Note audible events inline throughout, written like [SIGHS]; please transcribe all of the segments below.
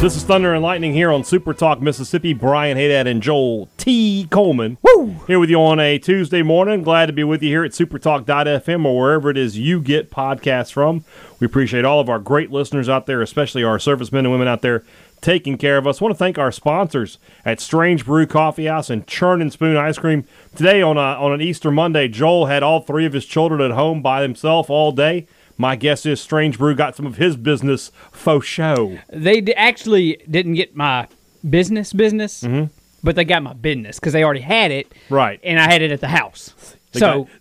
This is Thunder and Lightning here on Super Talk Mississippi. Brian Hadad and Joel T. Coleman. Woo! Here with you on a Tuesday morning. Glad to be with you here at supertalk.fm or wherever it is you get podcasts from. We appreciate all of our great listeners out there, especially our servicemen and women out there taking care of us. I want to thank our sponsors at Strange Brew Coffee House and Churn and Spoon Ice Cream. Today on a, on an Easter Monday, Joel had all three of his children at home by himself all day. My guess is Strange Brew got some of his business faux show. They d- actually didn't get my business business, mm-hmm. but they got my business because they already had it, Right. and I had it at the house. They so [LAUGHS]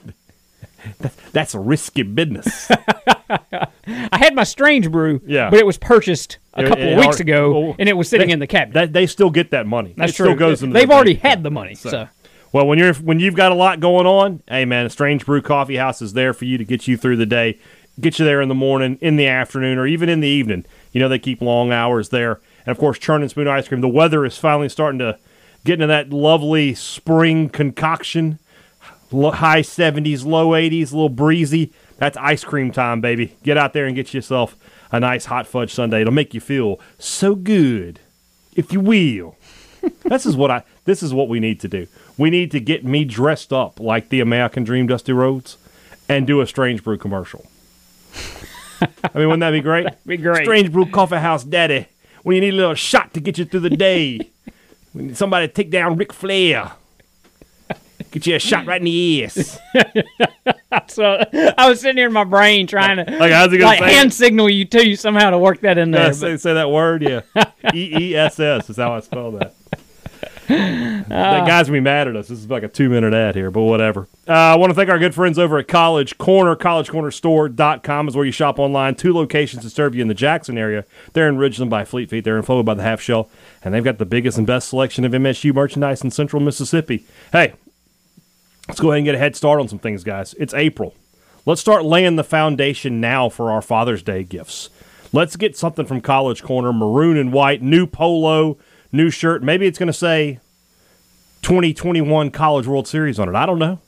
That's a risky business. [LAUGHS] I had my strange brew, Yeah. but it was purchased a It- couple it of weeks already- ago, well, and it was sitting they- in the cabinet. that, they still get that money. That's it true. Still goes into They've already bank had the money, so. Well, when you're when you've got a lot going on, hey man, a Strange Brew Coffee House is there for you to get you through the day, get you there in the morning, in the afternoon, or even in the evening. You know they keep long hours there, and of course, Churn and Spoon ice cream. The weather is finally starting to get into that lovely spring concoction. High 70s, low 80s, a little breezy. That's ice cream time, baby. Get out there and get yourself a nice hot fudge sundae. It'll make you feel so good, if you will. [LAUGHS] this is what I. This is what we need to do. We need to get me dressed up like the American Dream, Dusty Rhodes, and do a Strange Brew commercial. I mean, wouldn't that be great? be great. Strange Brew Coffee House Daddy. When you need a little shot to get you through the day. when somebody take down Ric Flair. Get you a shot right in the ass. [LAUGHS] So I was sitting here in my brain trying to Like, how's he gonna like say hand it? signal you to you somehow to work that in Yeah, there. say, say that word, yeah. E E S S is how I spell that. That guy's gonna be mad at us. This is like a two minute ad here, but whatever. Uh, I want to thank our good friends over at College Corner. CollegeCornerStore.com is where you shop online. Two locations to serve you in the Jackson area. They're in Ridgeland by Fleet Feet. They're in Flowood by the Half Shell, and they've got the biggest and best selection of MSU merchandise in Central Mississippi. Hey, let's go ahead and get a head start on some things, guys. It's April. Let's start laying the foundation now for our Father's Day gifts. Let's get something from College Corner, maroon and white, new polo, new shirt. Maybe it's going to say 2021 College World Series on it. I don't know.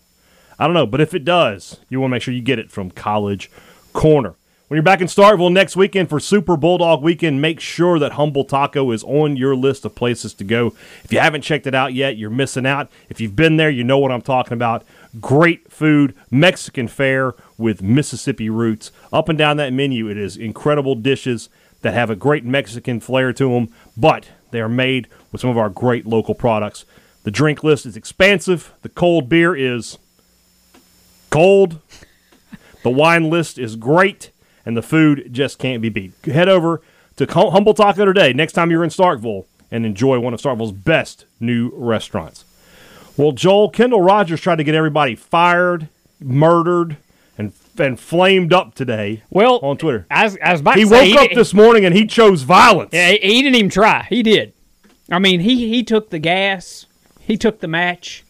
I don't know, but if it does, you want to make sure you get it from College Corner. When you're back in Starkville next weekend for Super Bulldog Weekend, make sure that Humble Taco is on your list of places to go. If you haven't checked it out yet, you're missing out. If you've been there, you know what I'm talking about. Great food, Mexican fare with Mississippi roots. Up and down that menu, it is incredible dishes that have a great Mexican flair to them, but they are made with some of our great local products. The drink list is expansive. The cold beer is cold. The wine list is great, and the food just can't be beat. Head over to Hum- Humble Taco today, next time you're in Starkville, and enjoy one of Starkville's best new restaurants. Well, Joel, Kendall Rogers tried to get everybody fired, murdered, and, flamed up today well, on Twitter. I was, I was about He to say, woke up di- this morning and he chose violence. Yeah, he, he didn't even try. He did. I mean, he he took the gas, he took the match,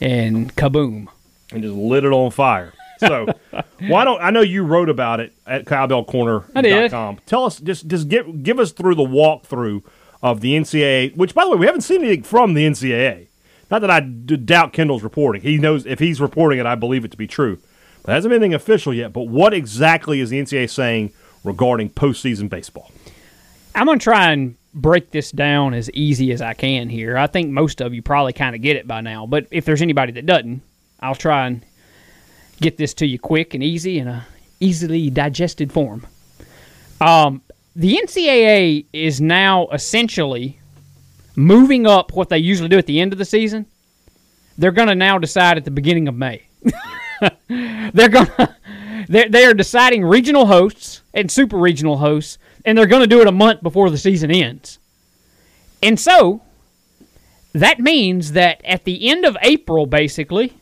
and kaboom. and just lit it on fire. So [LAUGHS] why don't I know you wrote about it at cowbellcorner.com. Tell us just just give give us through the walkthrough of the NCAA, which by the way we haven't seen anything from the NCAA. Not that I d- doubt Kendall's reporting. He knows if he's reporting it, I believe it to be true. There hasn't been anything official yet. But what exactly is the NCAA saying regarding postseason baseball? I'm gonna try and break this down as easy as I can here. I think most of you probably kind of get it by now, but if there's anybody that doesn't, I'll try and get this to you quick and easy in a easily digested form. Um, the NCAA is now essentially moving up what they usually do at the end of the season. They're going to now decide at the beginning of May. [LAUGHS] [LAUGHS] they're going [LAUGHS] to they're, they are deciding regional hosts and super regional hosts, and they're going to do it a month before the season ends. And so, that means that at the end of April, basically,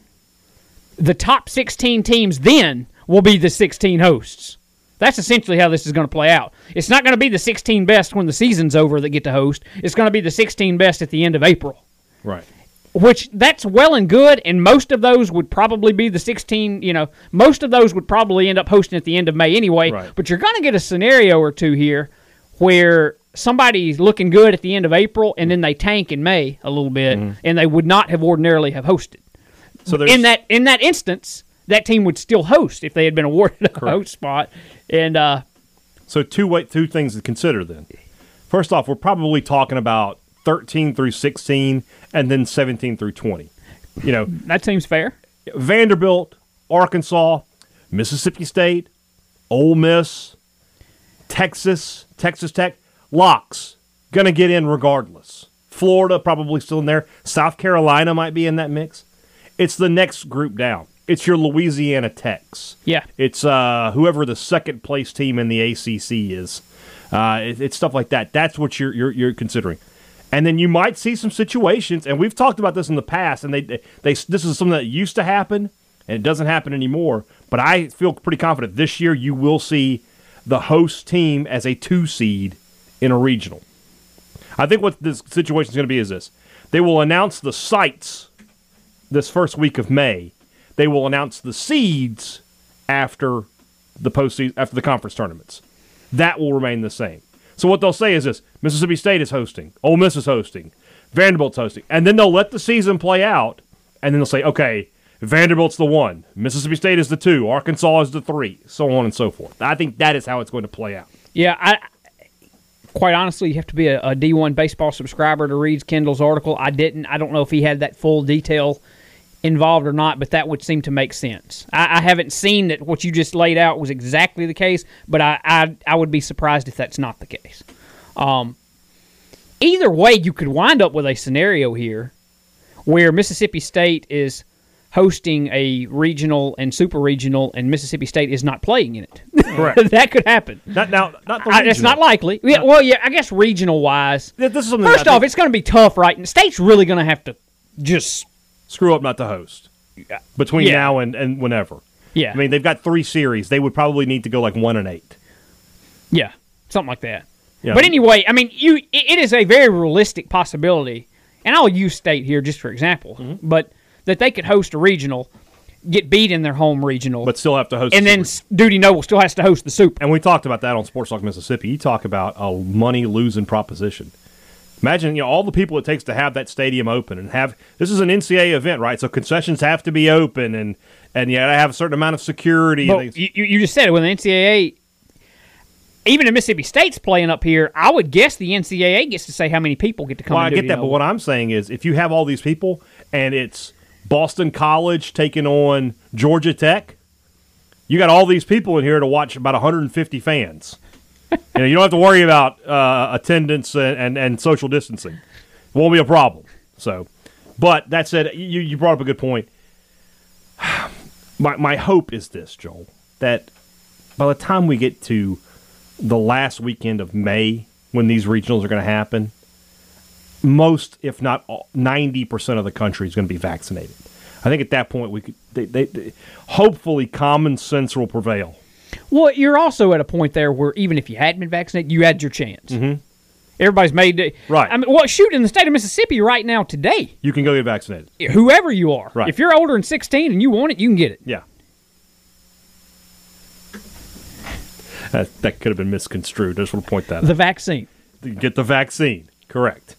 the top 16 teams then will be the 16 hosts. That's essentially how this is going to play out. It's not going to be the 16 best when the season's over that get to host. It's going to be the 16 best at the end of April Right. Which that's well and good and most of those would probably be the 16 you know most of those would probably end up hosting at the end of may anyway. Right. but you're going to get a scenario or two here where somebody's looking good at the end of april and then they tank in may a little bit and they would not have ordinarily have hosted. So there's in that in that instance that team would still host if they had been awarded a host spot. And uh So two way, two things to consider then. First off, we're probably talking about 13 through 16 and then 17 through 20. You know, that seems fair Vanderbilt, Arkansas, Mississippi State, Ole Miss, Texas, Texas Tech, locks going to get in regardless. Florida probably still in there. South Carolina might be in that mix. It's the next group down. It's your Louisiana Techs. yeah It's uh, whoever the second place team in the ACC is. Uh, it- it's stuff like that. That's what you're, you're you're considering. And then you might see some situations, and we've talked about this in the past, and they, they they this is something that used to happen, and it doesn't happen anymore. But I feel pretty confident this year you will see the host team as a two seed in a regional. I think what this situation is going to be is this: they will announce the sites this first week of May. They will announce the seeds after the postseason, after the conference tournaments. That will remain the same. So what they'll say is this: Mississippi State is hosting, Ole Miss is hosting, Vanderbilt's hosting, and then they'll let the season play out, and then they'll say, okay, Vanderbilt's the one, Mississippi State is the two, Arkansas is the three, so on and so forth. I think that is how it's going to play out. Yeah, I quite honestly, you have to be a, a D1 baseball subscriber to read Kendall's article. I didn't. I don't know if he had that full detail involved or not, but that would seem to make sense. I, I haven't seen that what you just laid out was exactly the case, but I, I I would be surprised if that's not the case. Um, either way, you could wind up with a scenario here where Mississippi State is hosting a regional and super regional, and Mississippi State is not playing in it. Correct. [LAUGHS] that could happen. Not now, not the I, it's not likely. Yeah, well, yeah, I guess regional wise. This is something First off, it's going to be tough, right? And state's really going to have to just screw up not to host between Yeah. now and, and whenever. yeah, I mean, they've got three series. They would probably need to go like one and eight. yeah, something like that. Yeah. But anyway, I mean, you it, it is a very realistic possibility, and I'll use state here just for example, Mm-hmm. but that they could host a regional, get beat in their home regional, but still have to host. and the then series. S- Dudy Noble still has to host the super. and we talked about that on Sports Talk Mississippi. You talk about a money losing proposition. Imagine you know all the people it takes to have that stadium open and have this is an NCAA event, right? So concessions have to be open and and you got to have a certain amount of security. But you, you just said it with the NCAA. Even if Mississippi State's playing up here, I would guess the NCAA gets to say how many people get to come. well, I get that, but what I'm saying is, if you have all these people and it's Boston College taking on Georgia Tech, you got all these people in here to watch about 150 fans. [LAUGHS] you know, you don't have to worry about uh, attendance and, and, and social distancing. It won't be a problem. So, but that said, you, you brought up a good point. [SIGHS] My, my hope is this, Joel, that by the time we get to the last weekend of May, when these regionals are going to happen, most, if not ninety percent of the country is going to be vaccinated. I think at that point we could, they, they, they, hopefully, common sense will prevail. Well, you're also at a point there where even if you hadn't been vaccinated, you had your chance. Mm-hmm. Everybody's made it. Right. I mean, well, shoot, in the state of Mississippi right now today, You can go get vaccinated. whoever you are, Right. if you're older than 16 and you want it, you can get it. Yeah. That, that could have been misconstrued. I just want to point that The out. vaccine. Get the vaccine. Correct.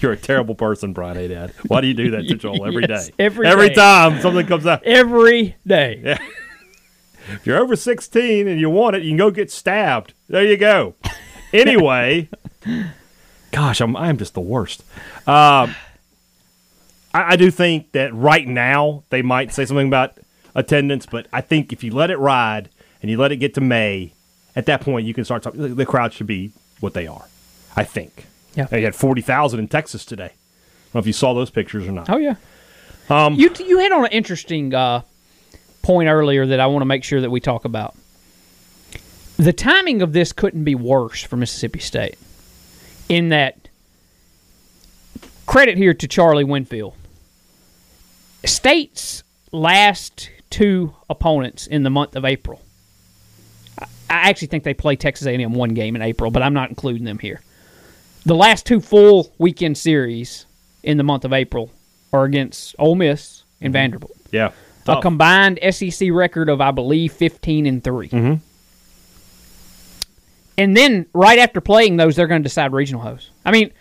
You're a terrible person, Brian Hadad. Why do you do that to [LAUGHS] Joel every day? Yes, every every day. time something comes out. Every day. Yeah. [LAUGHS] If you're over 16 and you want it, you can go get stabbed. There you go. Anyway, gosh, I'm I'm just the worst. Um, I, I do think that right now they might say something about attendance, but I think if you let it ride and you let it get to May, at that point you can start talking. The crowd should be what they are. I think. Yeah. You had 40,000 in Texas today. I don't know if you saw those pictures or not. Oh, yeah. Um, You, you hit on an interesting uh, point earlier that I want to make sure that we talk about. The timing of this couldn't be worse for Mississippi State in that credit here to Charlie Winfield. State's last two opponents in the month of April. I actually think they play Texas A&M one game in April, but I'm not including them here. The last two full weekend series in the month of April are against Ole Miss and mm-hmm. Vanderbilt. Yeah. A combined SEC record of I believe 15 and 3. Mm-hmm. And then right after playing those they're going to decide regional hosts. I mean,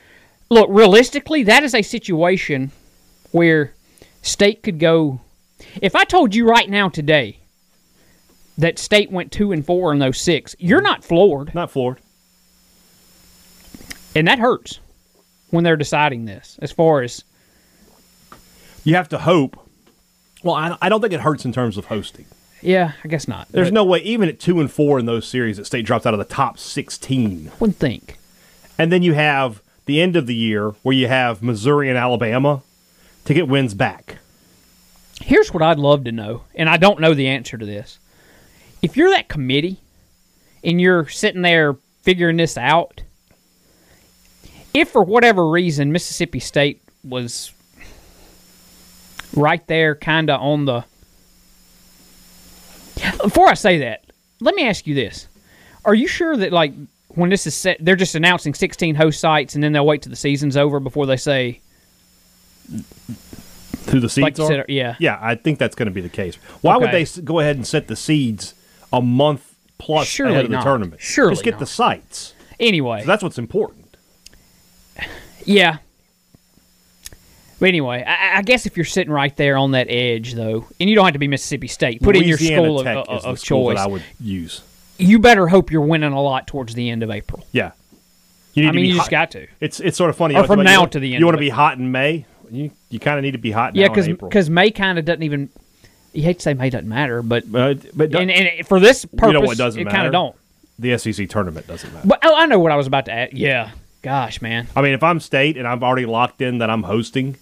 look, realistically that is a situation where state could go If I told you right now today that state went 2 and 4 in those 6, you're not floored. Not floored. And that hurts when they're deciding this as far as You have to hope. Well, I, I don't think it hurts in terms of hosting. yeah, I guess not. There's no way, even at two and four in those series, that state drops out of the top 16. I wouldn't think. And then you have the end of the year where you have Missouri and Alabama to get wins back. Here's what I'd love to know, and I don't know the answer to this. If you're that committee and you're sitting there figuring this out, if for whatever reason Mississippi State was right there, kind of on the. Before I say that, let me ask you this: Are you sure that like when this is set, they're just announcing 16 host sites and then they'll wait till the season's over before they say Who the seeds like are? said? Yeah, Yeah, I think that's going to be the case. Why would they go ahead and set the seeds a month plus Surely ahead of the not. tournament? Surely Just get not. the sites. Anyway, So that's what's important. Yeah. But anyway, I, I guess if you're sitting right there on that edge, though, and you don't have to be Mississippi State, put in your school of, Tech of, the of school choice. I would use. you better hope you're winning a lot towards the end of April. Yeah. You need I to mean, you hot. just got to. It's it's sort of funny. Or you from now to the end You want to be hot in May. You you kind of need to be hot Yeah, because because May kind of doesn't even. You hate to say May doesn't matter, but Uh, but and, and for this purpose, you know what doesn't it kind matter? of don't. the SEC tournament doesn't matter. But oh, I know what I was about to add. Yeah, gosh, man. I mean, if I'm state and I've already locked in that I'm hosting,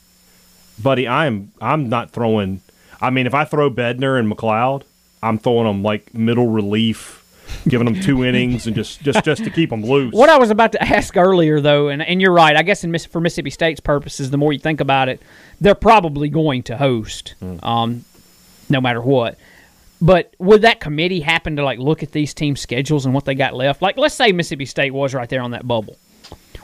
buddy, I'm I'm not throwing. I mean, if I throw Bednar and MacLeod, I'm throwing them like middle relief, giving them two innings and just just just to keep them loose. What I was about to ask earlier, though, and, and you're right. I guess in for Mississippi State's purposes, the more you think about it, they're probably going to host, um, no matter what. But would that committee happen to like look at these team schedules and what they got left? Like, let's say Mississippi State was right there on that bubble.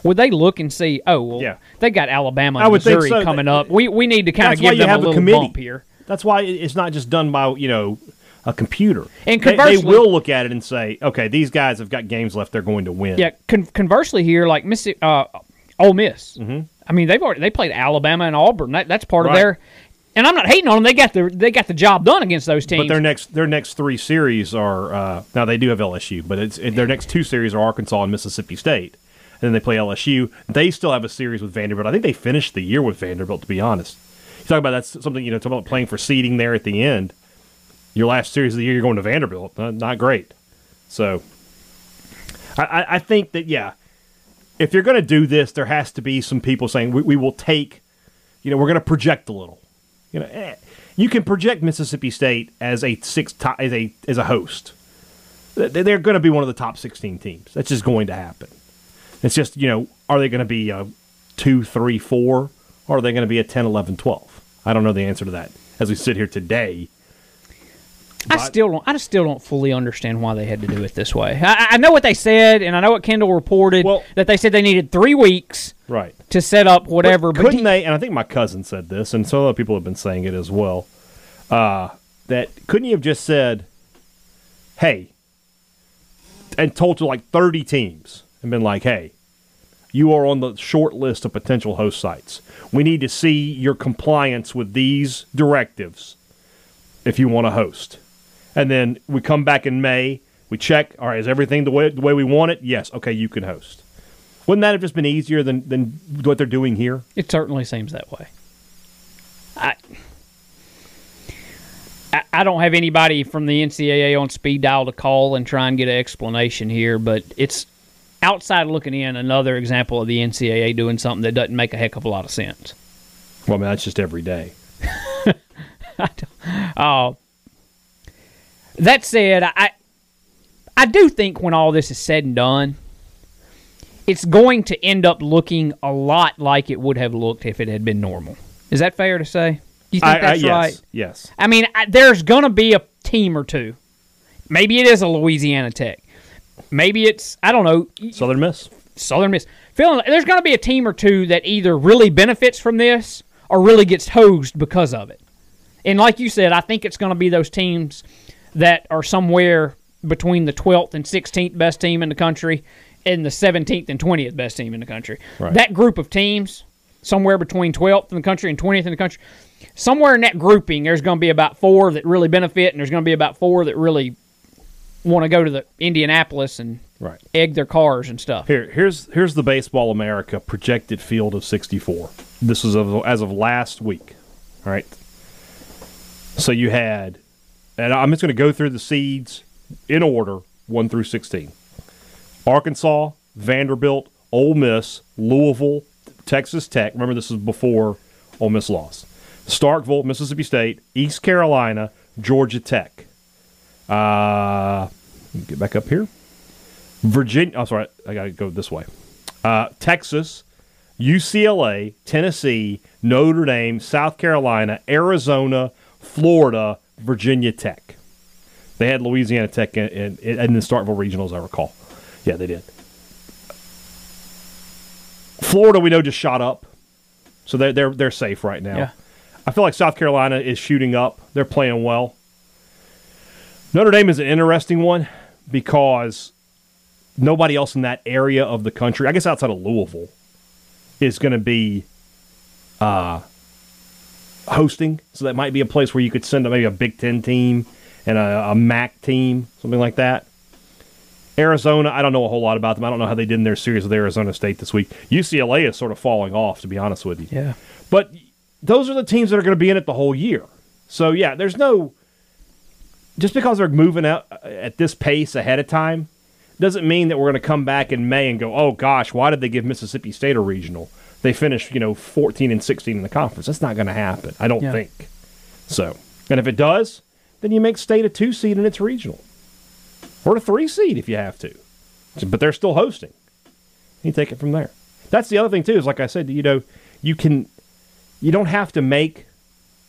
Would they look and see? Oh, well, Yeah. they got Alabama I and Missouri so. coming up. We we need to kind of give them a have a little committee. bump here. That's why it's not just done by you know a computer. And They- they, will look at it and say, okay, these guys have got games left; they're going to win. Yeah. Con- conversely, here, like Mississippi, uh, Ole Miss. Mm-hmm. I mean, they've already they played Alabama and Auburn. That, that's part Right. of their. And I'm not hating on them. They got the they got the job done against those teams. But their next their next three series are uh, now they do have LSU, but it's their next two series are Arkansas and Mississippi State, and then they play LSU. They still have a series with Vanderbilt. I think they finished the year with Vanderbilt. To be honest, you talk about that's something you know talk about playing for seeding there at the end. Your last series of the year, you're going to Vanderbilt. Not, not great. So, I, I, think that yeah, if you're going to do this, there has to be some people saying we, we will take. You know, we're going to project a little. You know, eh, you can project Mississippi State as a six to, as a as a host. They're going to be one of the top sixteen teams. That's just going to happen. It's just you know, are they going to be a two, three, four, or are they going to be a 10, 11, 12? I don't know the answer to that as we sit here today. I still don't. I just still don't fully understand why they had to do it this way. I, I know what they said, and I know what Kendall reported Well- that they said they needed three weeks Right. to set up whatever. But, couldn't he- they? And I think my cousin said this, and some other people have been saying it as well. Uh, that couldn't you have just said, "Hey," and told to like thirty teams and been like, "Hey, you are on the short list of potential host sites. We need to see your compliance with these directives if you want to host." And then we come back in May. We check. All right, is everything the way the way we want it? Yes. Okay, you can host. Wouldn't that have just been easier than than what they're doing here? It certainly seems that way. I, I don't have anybody from the NCAA on speed dial to call and try and get an explanation here, but it's outside looking in another example of the NCAA doing something that doesn't make a heck of a lot of sense. Well, I mean, that's just every day. [LAUGHS] Oh, that said, I I do think when all this is said and done, it's going to end up looking a lot like it would have looked if it had been normal. Is that fair to say? You think I, I, that's yes, right? Yes. I mean, I, there's going to be a team or two. Maybe it is a Louisiana Tech. Maybe it's I don't know Southern Miss. Southern Miss. Feeling there's going to be a team or two that either really benefits from this or really gets hosed because of it. And like you said, I think it's going to be those teams that are somewhere between the 12th and 16th best team in the country and the 17th and 20th best team in the country. Right. That group of teams, somewhere between 12th in the country and 20th in the country, somewhere in that grouping, there's going to be about four that really benefit, and there's going to be about four that really want to go to the Indianapolis and Right. egg their cars and stuff. Here, here's here's the Baseball America projected field of 64. This was of, as of last week. All right. So you had, and I'm just going to go through the seeds in order, one through 16. Arkansas, Vanderbilt, Ole Miss, Louisville, Texas Tech. Remember, this is before Ole Miss lost. Starkville, Mississippi State, East Carolina, Georgia Tech. Uh, get back up here. Virginia. Oh, sorry, I got to go this way. Uh, Texas, UCLA, Tennessee, Notre Dame, South Carolina, Arizona, Florida, Virginia Tech. They had Louisiana Tech in, in, in the Starkville Regional, as I recall. Yeah, they did. Florida, we know, just shot up, so they're they're they're safe right now. Yeah. I feel like South Carolina is shooting up. They're playing well. Notre Dame is an interesting one because nobody else in that area of the country, I guess outside of Louisville, is going to be uh, hosting. So that might be a place where you could send maybe a Big Ten team and a, a MAC team, something like that. Arizona, I don't know a whole lot about them. I don't know how they did in their series with Arizona State this week. UCLA is sort of falling off, to be honest with you. Yeah. But those are the teams that are going to be in it the whole year. So yeah, there's no just because they're moving out uh, at this pace ahead of time doesn't mean that we're going to come back in May and go, "Oh gosh, why did they give Mississippi State a regional? They finished, you know, 14 and 16 in the conference." That's not going to happen. I don't Yeah. think. So, and if it does, then you make State a 2 seed in its regional. Or a 3 seed if you have to. But they're still hosting. You take it from there. That's the other thing too. Is like I said, you know, you can, you don't have to make,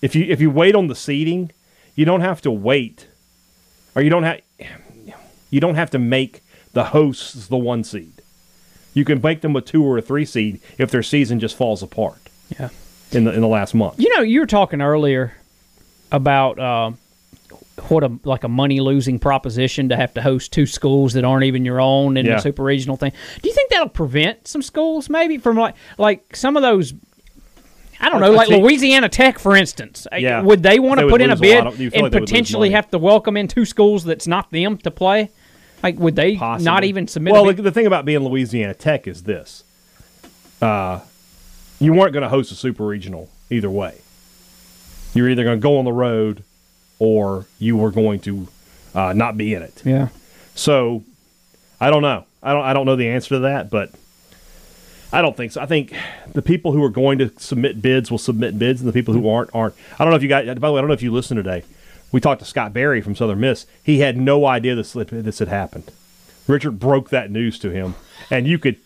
if you if you wait on the seeding, you don't have to wait, or you don't have, you don't have to make the hosts the one seed. You can make them a two or a three seed if their season just falls apart Yeah. in the in the last month. You know, you were talking earlier about uh, what a like a money losing proposition to have to host two schools that aren't even your own in Yeah. the super regional thing. Do you think that'll prevent some schools maybe from like like some of those? I don't know, I like think- Louisiana Tech, for instance. Uh, Yeah. Would they want to put in a bid of- and like they would lose potentially have to welcome in two schools that's not them to play? Like, would they not even submit? Well, a bid? the, the thing about being Louisiana Tech is this: uh, you weren't going to host a super regional either way. You're either going to go on the road, or you were going to uh, not be in it. yeah. So, I don't know. I don't. I don't know the answer to that, but I don't think so. I think the people who are going to submit bids will submit bids, and the people who mm-hmm. aren't aren't. I don't know if you got. By the way, I don't know if you listened today. We talked to Scott Berry from Southern Miss. He had no idea this this had happened. Richard broke that news to him, and you could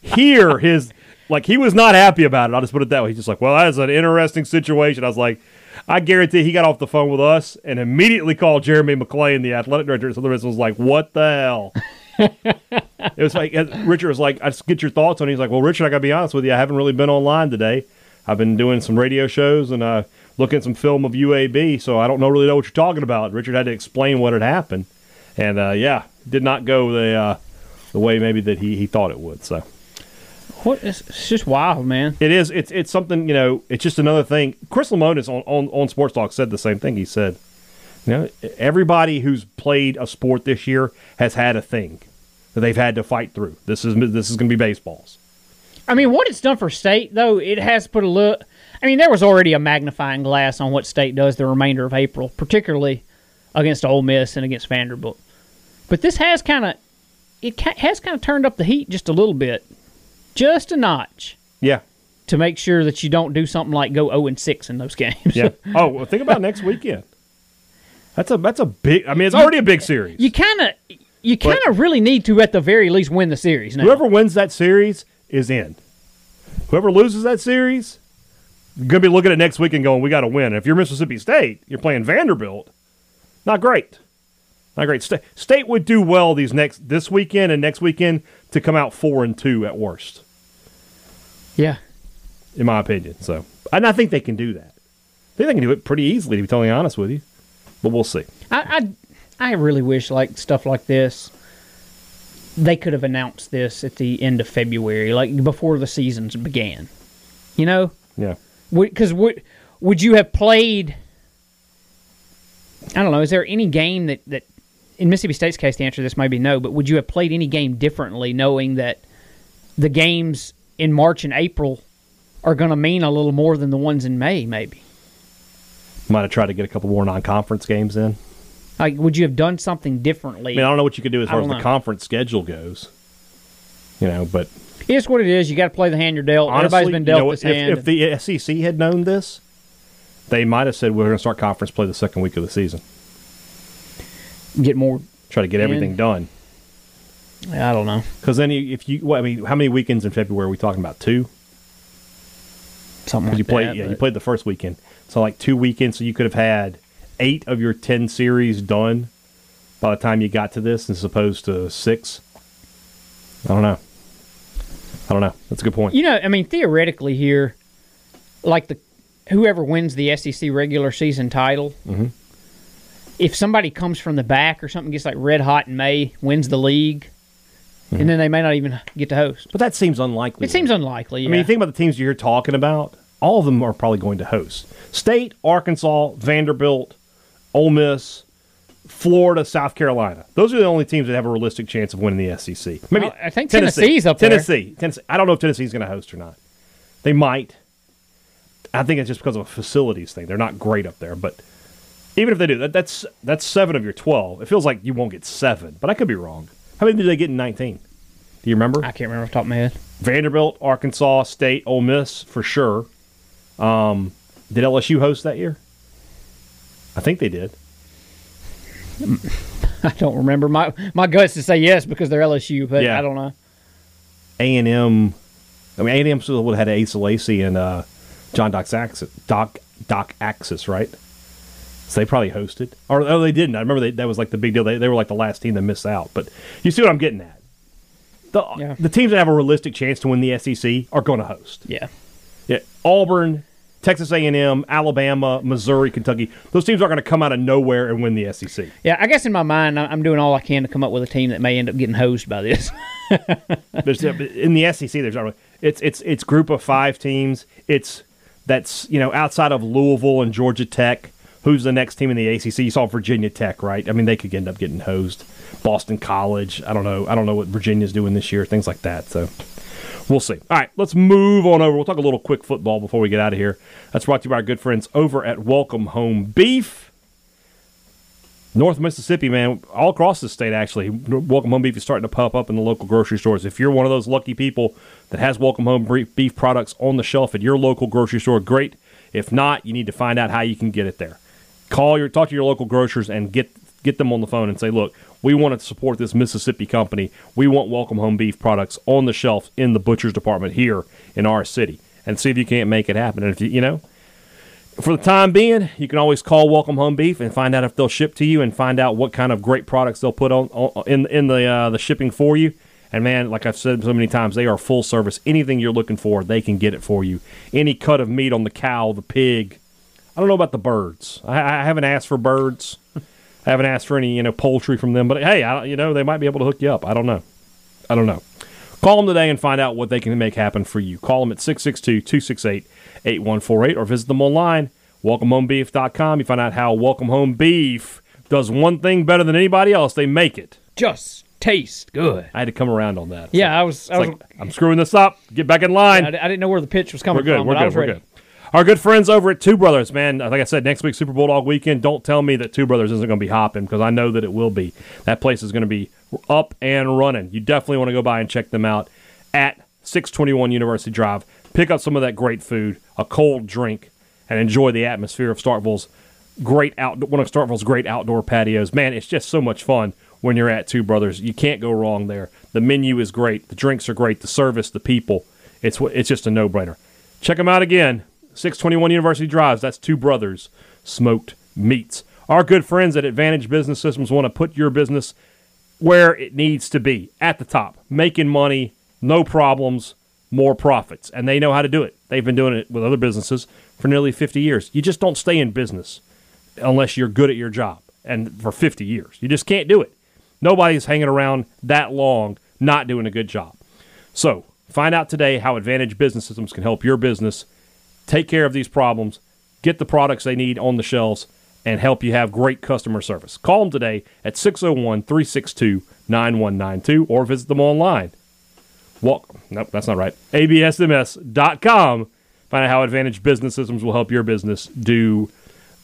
hear [LAUGHS] his like he was not happy about it. I'll just put it that way. He's just like, "Well, that's an interesting situation." I was like, "I guarantee he got off the phone with us and immediately called Jeremy McClain, the athletic director at Southern Miss, and was like, "What the hell?" [LAUGHS] it was like Richard was like, "I just get your thoughts on." it. He's like, "Well, Richard, I got to be honest with you. I haven't really been online today. I've been doing some radio shows and uh, looking at some film of UAB, so I don't know really know what you're talking about." Richard had to explain what had happened, and uh, yeah, did not go the uh, the way maybe that he, he thought it would. So What? It's, it's just wild, man. it is. It's it's something you know. It's just another thing. Chris Lemonis on, on on Sports Talk said the same thing. He said, you know, everybody who's played a sport this year has had a thing that they've had to fight through. This is this is going to be baseballs. I mean, what it's done for state, though, it has put a look. I mean, there was already a magnifying glass on what state does the remainder of April, particularly against Ole Miss and against Vanderbilt. But this has kind of it has kind of turned up the heat just a little bit, just a notch, Yeah, to make sure that you don't do something like go zero and six in those [LAUGHS] games. yeah. oh, well, think about next weekend. That's a that's a big. I mean, it's already a big series. you kind of you kind of really need to, at the very least, win the series. Now. Whoever wins that series is in. Whoever loses that series, you're going to be looking at next week and going, we got to win. If you're Mississippi State, you're playing Vanderbilt. Not great. Not great. State, State would do well these next this weekend and next weekend to come out four and two at worst, yeah, in my opinion. So, and I think they can do that. I think they can do it pretty easily, to be totally honest with you. But we'll see. I, I, I really wish like stuff like this. They could have announced this at the end of February, like before the seasons began. You know, Yeah. because would would you have played? I don't know. Is there any game that that in Mississippi State's case the answer to this may be no, but would you have played any game differently, knowing that the games in March and April are going to mean a little more than the ones in May? Maybe. Might have tried to get a couple more non-conference games in. Like, would you have done something differently? I mean, I don't know what you could do as far as the know. conference schedule goes. You know, but It's what it is. You got to play the hand you're dealt. honestly, Everybody's been you dealt know, this if, hand. if the SEC had known this, they might have said we're going to start conference play the second week of the season. get more. Try to get everything done. I don't know. Because then, you, if you, well, I mean, how many weekends in February are we talking about? Two. Something like you played, that. yeah, you played the first weekend, so like two weekends. So you could have had eight of your ten series done by the time you got to this, as opposed to six. I don't know. I don't know. That's a good point. You know, I mean, theoretically here, like the whoever wins the SEC regular season title, Mm-hmm. if somebody comes from the back or something gets like red hot in May, wins the league, Mm-hmm. and then they may not even get to host. But that seems unlikely. It seems unlikely. I mean, you think about the teams you're talking about. All of them are probably going to host. State, Arkansas, Vanderbilt, Ole Miss, Florida, South Carolina. Those are the only teams that have a realistic chance of winning the SEC. Maybe Well, I think Tennessee. Tennessee's up there. Tennessee, Tennessee. I don't know if Tennessee's going to host or not. They might. I think it's just because of a facilities thing. They're not great up there, but even if they do, that, that's that's seven of your twelve. It feels like you won't get seven, but I could be wrong. How many did they get in nineteen? Do you remember? I can't remember off the top of my head. Vanderbilt, Arkansas State, Ole Miss for sure. Um, did LSU host that year? I think they did. [LAUGHS] I don't remember. My my guts to say yes because they're LSU, but Yeah. I don't know. A and M. I mean, A and M still would have had Asa Lacy and uh, John Doxakis, Doc Doxakis, right? So they probably hosted, or oh, they didn't. I remember they, that was like the big deal. They, they were like the last team that missed out. But you see what I'm getting at? The Yeah. the teams that have a realistic chance to win the SEC are going to host. Yeah. Yeah, Auburn, Texas A&M, Alabama, Missouri, Kentucky. Those teams aren't going to come out of nowhere and win the SEC. Yeah, I guess in my mind, I'm doing all I can to come up with a team that may end up getting hosed by this. [LAUGHS] There's uh, in the SEC. There's not really, it's it's it's group of five teams. It's that's you know outside of Louisville and Georgia Tech. Who's the next team in the ACC? You saw Virginia Tech, right? I mean, they could end up getting hosed. Boston College. I don't know. I don't know what Virginia's doing this year. Things like that. So we'll see. All right, let's move on over. We'll talk a little quick football before we get out of here. That's brought to you by our good friends over at Welcome Home Beef. North Mississippi, man, all across the state, actually. Welcome Home Beef is starting to pop up in the local grocery stores. If you're one of those lucky people that has Welcome Home Beef products on the shelf at your local grocery store, great. If not, you need to find out how you can get it there. Call your, talk to your local grocers and get get them on the phone and say, look, we want to support this Mississippi company. We want Welcome Home Beef products on the shelf in the butcher's department here in our city, and see if you can't make it happen. And if you, you know, for the time being, you can always call Welcome Home Beef and find out if they'll ship to you and find out what kind of great products they'll put on, on in in the uh, the shipping for you. And man, like I've said so many times, they are full service. Anything you're looking for, they can get it for you. Any cut of meat on the cow, the pig. I don't know about the birds. I, I haven't asked for birds. [LAUGHS] I haven't asked for any you know poultry from them. But hey, I, you know they might be able to hook you up. I don't know. I don't know. Call them today and find out what they can make happen for you. Call them at 662 268 8148 or visit them online, welcomehomebeef.com. You find out how Welcome Home Beef does one thing better than anybody else they make it. Just taste good. I had to come around on that. Yeah, I was. I was like, I'm screwing this up. Get back in line. I, I didn't know where the pitch was coming We're good. from. We're but I good. was We're ready. good. Our good friends over at Two Brothers, man. Like I said, next week Super Bulldog weekend. Don't tell me that Two Brothers isn't going to be hopping because I know that it will be. That place is going to be up and running. You definitely want to go by and check them out at 621 University Drive. Pick up some of that great food, a cold drink, and enjoy the atmosphere of Starkville's great out one of Starkville's great outdoor patios. Man, it's just so much fun when you're at Two Brothers. You can't go wrong there. The menu is great, the drinks are great, the service, the people. It's it's just a no brainer. Check them out again. 621 University Drives. That's Two Brothers Smoked Meats. Our good friends at Advantage Business Systems want to put your business where it needs to be at the top, making money, no problems, more profits. And they know how to do it. They've been doing it with other businesses for nearly 50 years. You just don't stay in business unless you're good at your job and for 50 years. You just can't do it. Nobody's hanging around that long not doing a good job. So, find out today how Advantage Business Systems can help your business take care of these problems, get the products they need on the shelves, and help you have great customer service. Call them today at 601 362 9192 or visit them online. Walk, nope, that's not right. ABSMS.com. Find out how Advantage Business Systems will help your business do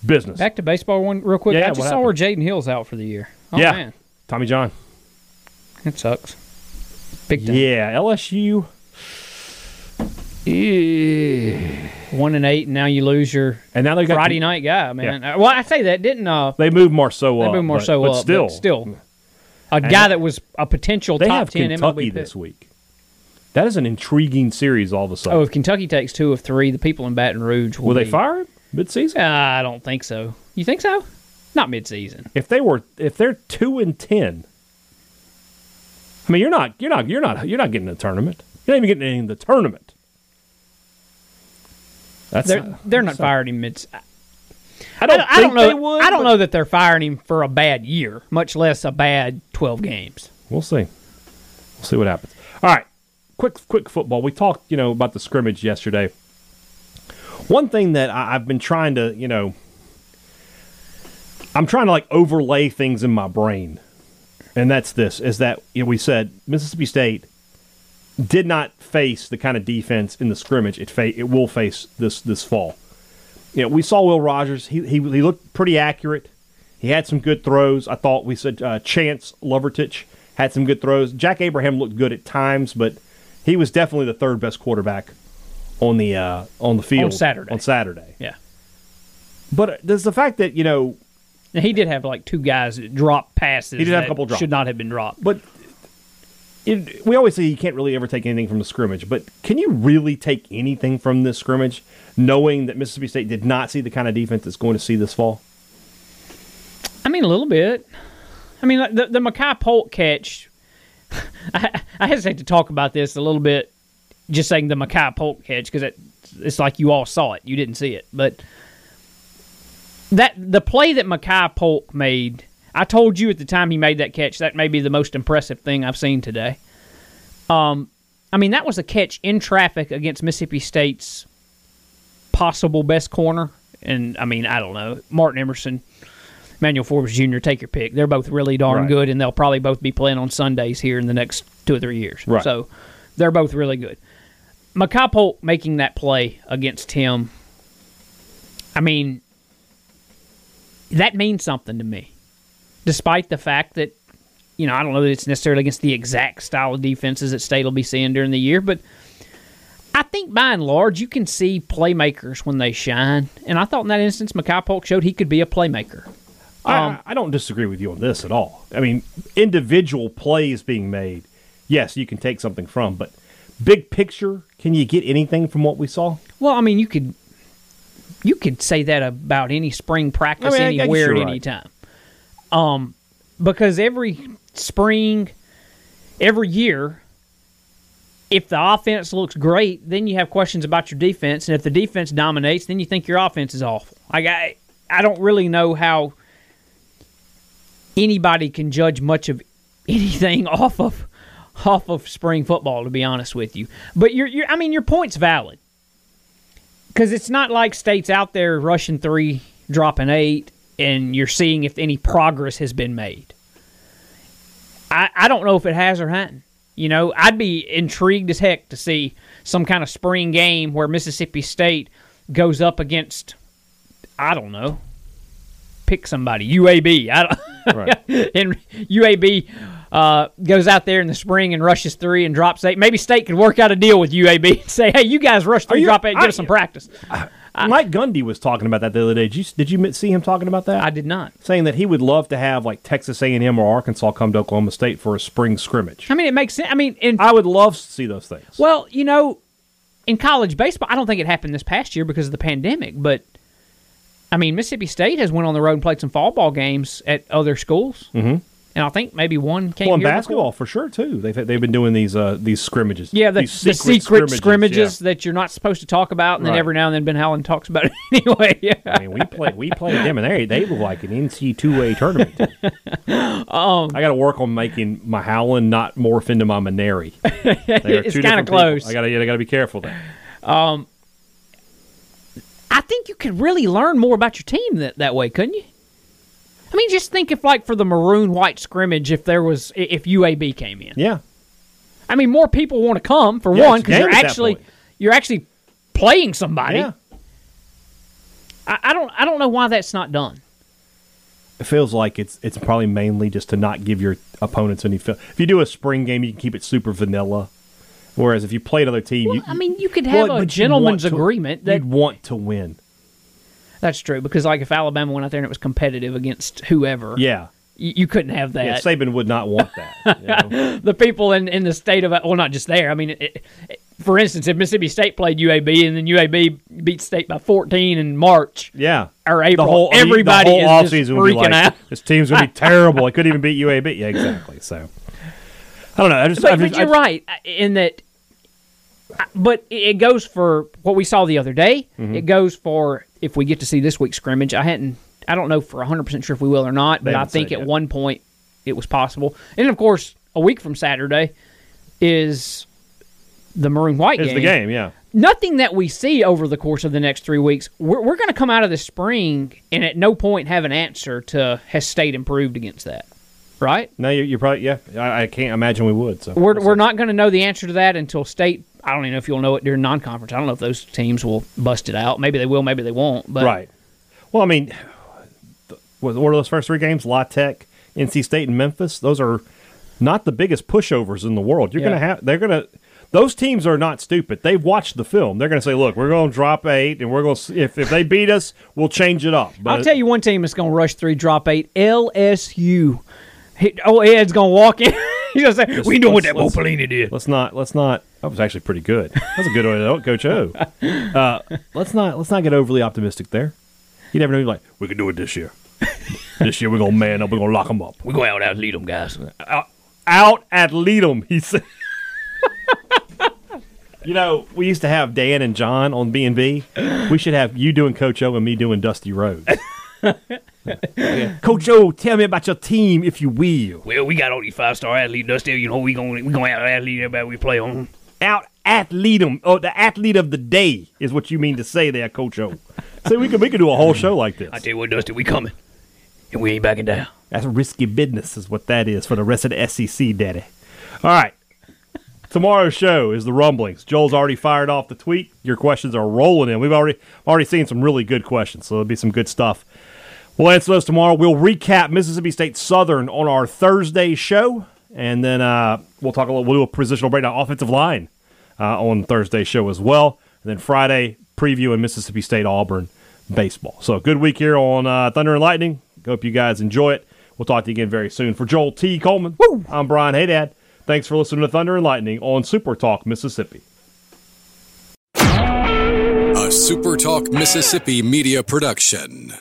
business. Back to baseball one real quick. Yeah, I just saw where Jaden Hill's out for the year. Oh, yeah. man. Tommy John. That sucks. Big time. Yeah, LSU. One and eight, and now you lose your And now they got Friday night guy, man. Uh, Well, I say that didn't uh, They moved Marceaux they up. moved more but, so but up, still, but still, a guy that was a potential they top have ten Kentucky MLB this week. That is an intriguing series. All of a sudden, Oh, if Kentucky takes two of three, the people in Baton Rouge will, will they be- fire him midseason? Uh, I don't think so. You think so? Not midseason. If they were, if they're two and ten, I mean, you're not, you're not, you're not, you're not getting a tournament. You're not even getting in the tournament. That's They're they're not so- firing him mid. I I don't, don't, I don't know. they would. I don't know that they're firing him for a bad year, much less a bad twelve games. We'll see. We'll see what happens. All right, quick, quick football. We talked, you know, about the scrimmage yesterday. One thing that I, I've been trying to, you know, I'm trying to like overlay things in my brain, and that's this: is that you know, we said Mississippi State did not face the kind of defense in the scrimmage it fa- it will face this this fall. You know, we saw Will Rogers. He he, he looked pretty accurate. He had some good throws. I thought we said uh, Chance Lovertich had some good throws. Jack Abraham looked good at times, but he was definitely the third best quarterback on the uh, on the field on Saturday. On Saturday. Yeah. But there's the fact that you know, Now, he did have like two guys that dropped passes. He did have a couple drops. Should not have been dropped. but it, we always say you can't really ever take anything from the scrimmage. But can you really take anything from this scrimmage, knowing that Mississippi State did not see the kind of defense that's going to see this fall? I mean, a little bit. I mean, the the Makai Polk catch. [LAUGHS] I, I hesitate to talk about this a little bit, just saying the Makai Polk catch because it, it's like you all saw it, you didn't see it, but that the play that Makai Polk made. I told you at the time he made that catch that may be the most impressive thing I've seen today. Um, I mean that was a catch in traffic against Mississippi State's possible best corner, and I mean I don't know Martin Emerson. Manuel Forbes Jr. Take your pick. They're both really darn Right. good, and they'll probably both be playing on Sundays here in the next two or three years. Right. So they're both really good. Makai Polk making that play against him. I mean, that means something to me, despite the fact that you know I don't know that it's necessarily against the exact style of defenses that State will be seeing during the year, but I think by and large you can see playmakers when they shine, and I thought in that instance Makai Polk showed he could be a playmaker. I, Um, I don't disagree with you on this at all. I mean, individual plays being made, yes, you can take something from, but big picture, can you get anything from what we saw? Well, I mean, you could you could say that about any spring practice I mean, anywhere at right. any time. Um, because every spring, every year, if the offense looks great, then you have questions about your defense, and if the defense dominates, then you think your offense is awful. Like I, I don't really know how anybody can judge much of anything [LAUGHS] off of off of spring football to be honest with you. But your your I mean your point's valid. Because it's not like states out there rushing three dropping eight and you're seeing if any progress has been made I, I don't know if it has or hasn't you know I'd be intrigued as heck to see some kind of spring game where Mississippi State goes up against I don't know pick somebody UAB I don't [LAUGHS] Right. and UAB uh, goes out there in the spring and rushes three and drops eight. Maybe State could work out a deal with UAB and say, "Hey, you guys rush three, you- drop eight, I- give us some practice." Mike Gundy was talking about that the other day. Did you, did you see him talking about that? I did not. Saying that he would love to have like Texas A&M or Arkansas come to Oklahoma State for a spring scrimmage. I mean, it makes sense. I mean, in I would love to see those things. Well, you know, in college baseball, I don't think it happened this past year because of the pandemic, but I mean, Mississippi State has went on the road and played some fall ball games at other schools, mm-hmm. And I think maybe one came well, in basketball before. for sure too. They've they've been doing these uh, these scrimmages. Yeah, the, these the secret scrimmages, yeah. that you're not supposed to talk about, and then every now and then Ben Howland talks about it [LAUGHS] anyway. Yeah. I mean, we play we played them, and they they look like an NC two A tournament. [LAUGHS] Um, I got to work on making my Howland not morph into my Maneri. [LAUGHS] It's different people. close. I got to I got to be careful there. Um, I think you could really learn more about your team that, that way, couldn't you? I mean, just think if, like, for the maroon white scrimmage, if there was, if UAB came in. Yeah, I mean, more people want to come for Yeah, one because you're game at that actually you're actually playing somebody. yeah. I, I don't I don't know why that's not done. It feels like it's it's probably mainly just to not give your opponents any. Feel. If you do a spring game, you can keep it super vanilla. Whereas if you play another team, Well, you, I mean, you could have but a gentleman's to- agreement that you'd want to win. That's true because like if Alabama went out there and it was competitive against whoever, Yeah, you, you couldn't have that. yeah. Saban would not want that. you [LAUGHS] know? the people in, in the state of well, not just there. I mean, it, it, for instance, if Mississippi State played UAB and then UAB beat State by 14 in March Yeah, or April, the whole everybody the whole is just be freaking like, out. This team's gonna be [LAUGHS] terrible. It couldn't even beat UAB. Yeah, exactly. So I don't know. I just, But, I but you're I- right uh, in that. But it goes for what we saw the other day. Mm-hmm. It goes for if we get to see this week's scrimmage. I hadn't. I don't know for 100 percent sure if we will or not, but I think at yet. one point it was possible. And of course, a week from Saturday is the maroon white Is game. the game? Yeah. Nothing that we see over the course of the next three weeks. We're, we're going to come out of the spring and at no point have an answer to has state improved against that, right? No, you're, you're probably yeah. I, I can't imagine we would. So We're, we're not going to know the answer to that until state. I don't even know if you'll know it during non-conference. I don't know if those teams will bust it out. Maybe they will. Maybe they won't. But right. Well, I mean, what what are those first three games? La Tech, NC State, and Memphis. Those are not the biggest pushovers in the world. You're Yeah. gonna have. They're gonna. Those teams are not stupid. They've watched the film. They're going to say, "Look, we're going to drop eight, and we're going to if if they beat us, we'll change it up." But I'll tell you one team that's going to rush three, drop eight. LSU. Oh, Ed's going to walk in. [LAUGHS] He's going to say, "We know what that Bo Pelini did." Let's not. Let's not. That was actually pretty good. That's a good one, Coach O. [LAUGHS] Uh, let's not. Let's not get overly optimistic there. You never know. You're like, we can do it this year. [LAUGHS] this year we're gonna man up. We're gonna lock them up. We go out and lead them, guys. Out at Leadham, he said. [LAUGHS] you know, we used to have Dan and John on B and B. We should have you doing Coach O and me doing Dusty Rhodes. [LAUGHS] Coach O, tell me about your team, if you will. Well, we got all these five star athletes, Dusty. You know, we going we going out athlete everybody we play on. out athlete 'em. Oh, the athlete of the day is what you mean to say there, Coach O. See, we could we could do a whole show like this. I tell you what, Dusty, we coming, and we ain't backing down. That's risky business, is what that is for the rest of the SEC, Daddy. All right. Tomorrow's show is the rumblings. Joel's already fired off the tweet. Your questions are rolling in. We've already already seen some really good questions, so it'll be some good stuff. We'll answer those tomorrow. We'll recap Mississippi State Southern on our Thursday show, and then uh, we'll talk a little. We'll do a positional breakdown, offensive line, uh, on Thursday show as well, and then Friday preview in Mississippi State Auburn baseball. So good week here on uh, Thunder and Lightning. Hope you guys enjoy it. We'll talk to you again very soon. For Joel T. Coleman, I'm Brian Hadad. Thanks for listening to Thunder and Lightning on Super Talk Mississippi. A Super Talk Mississippi media production.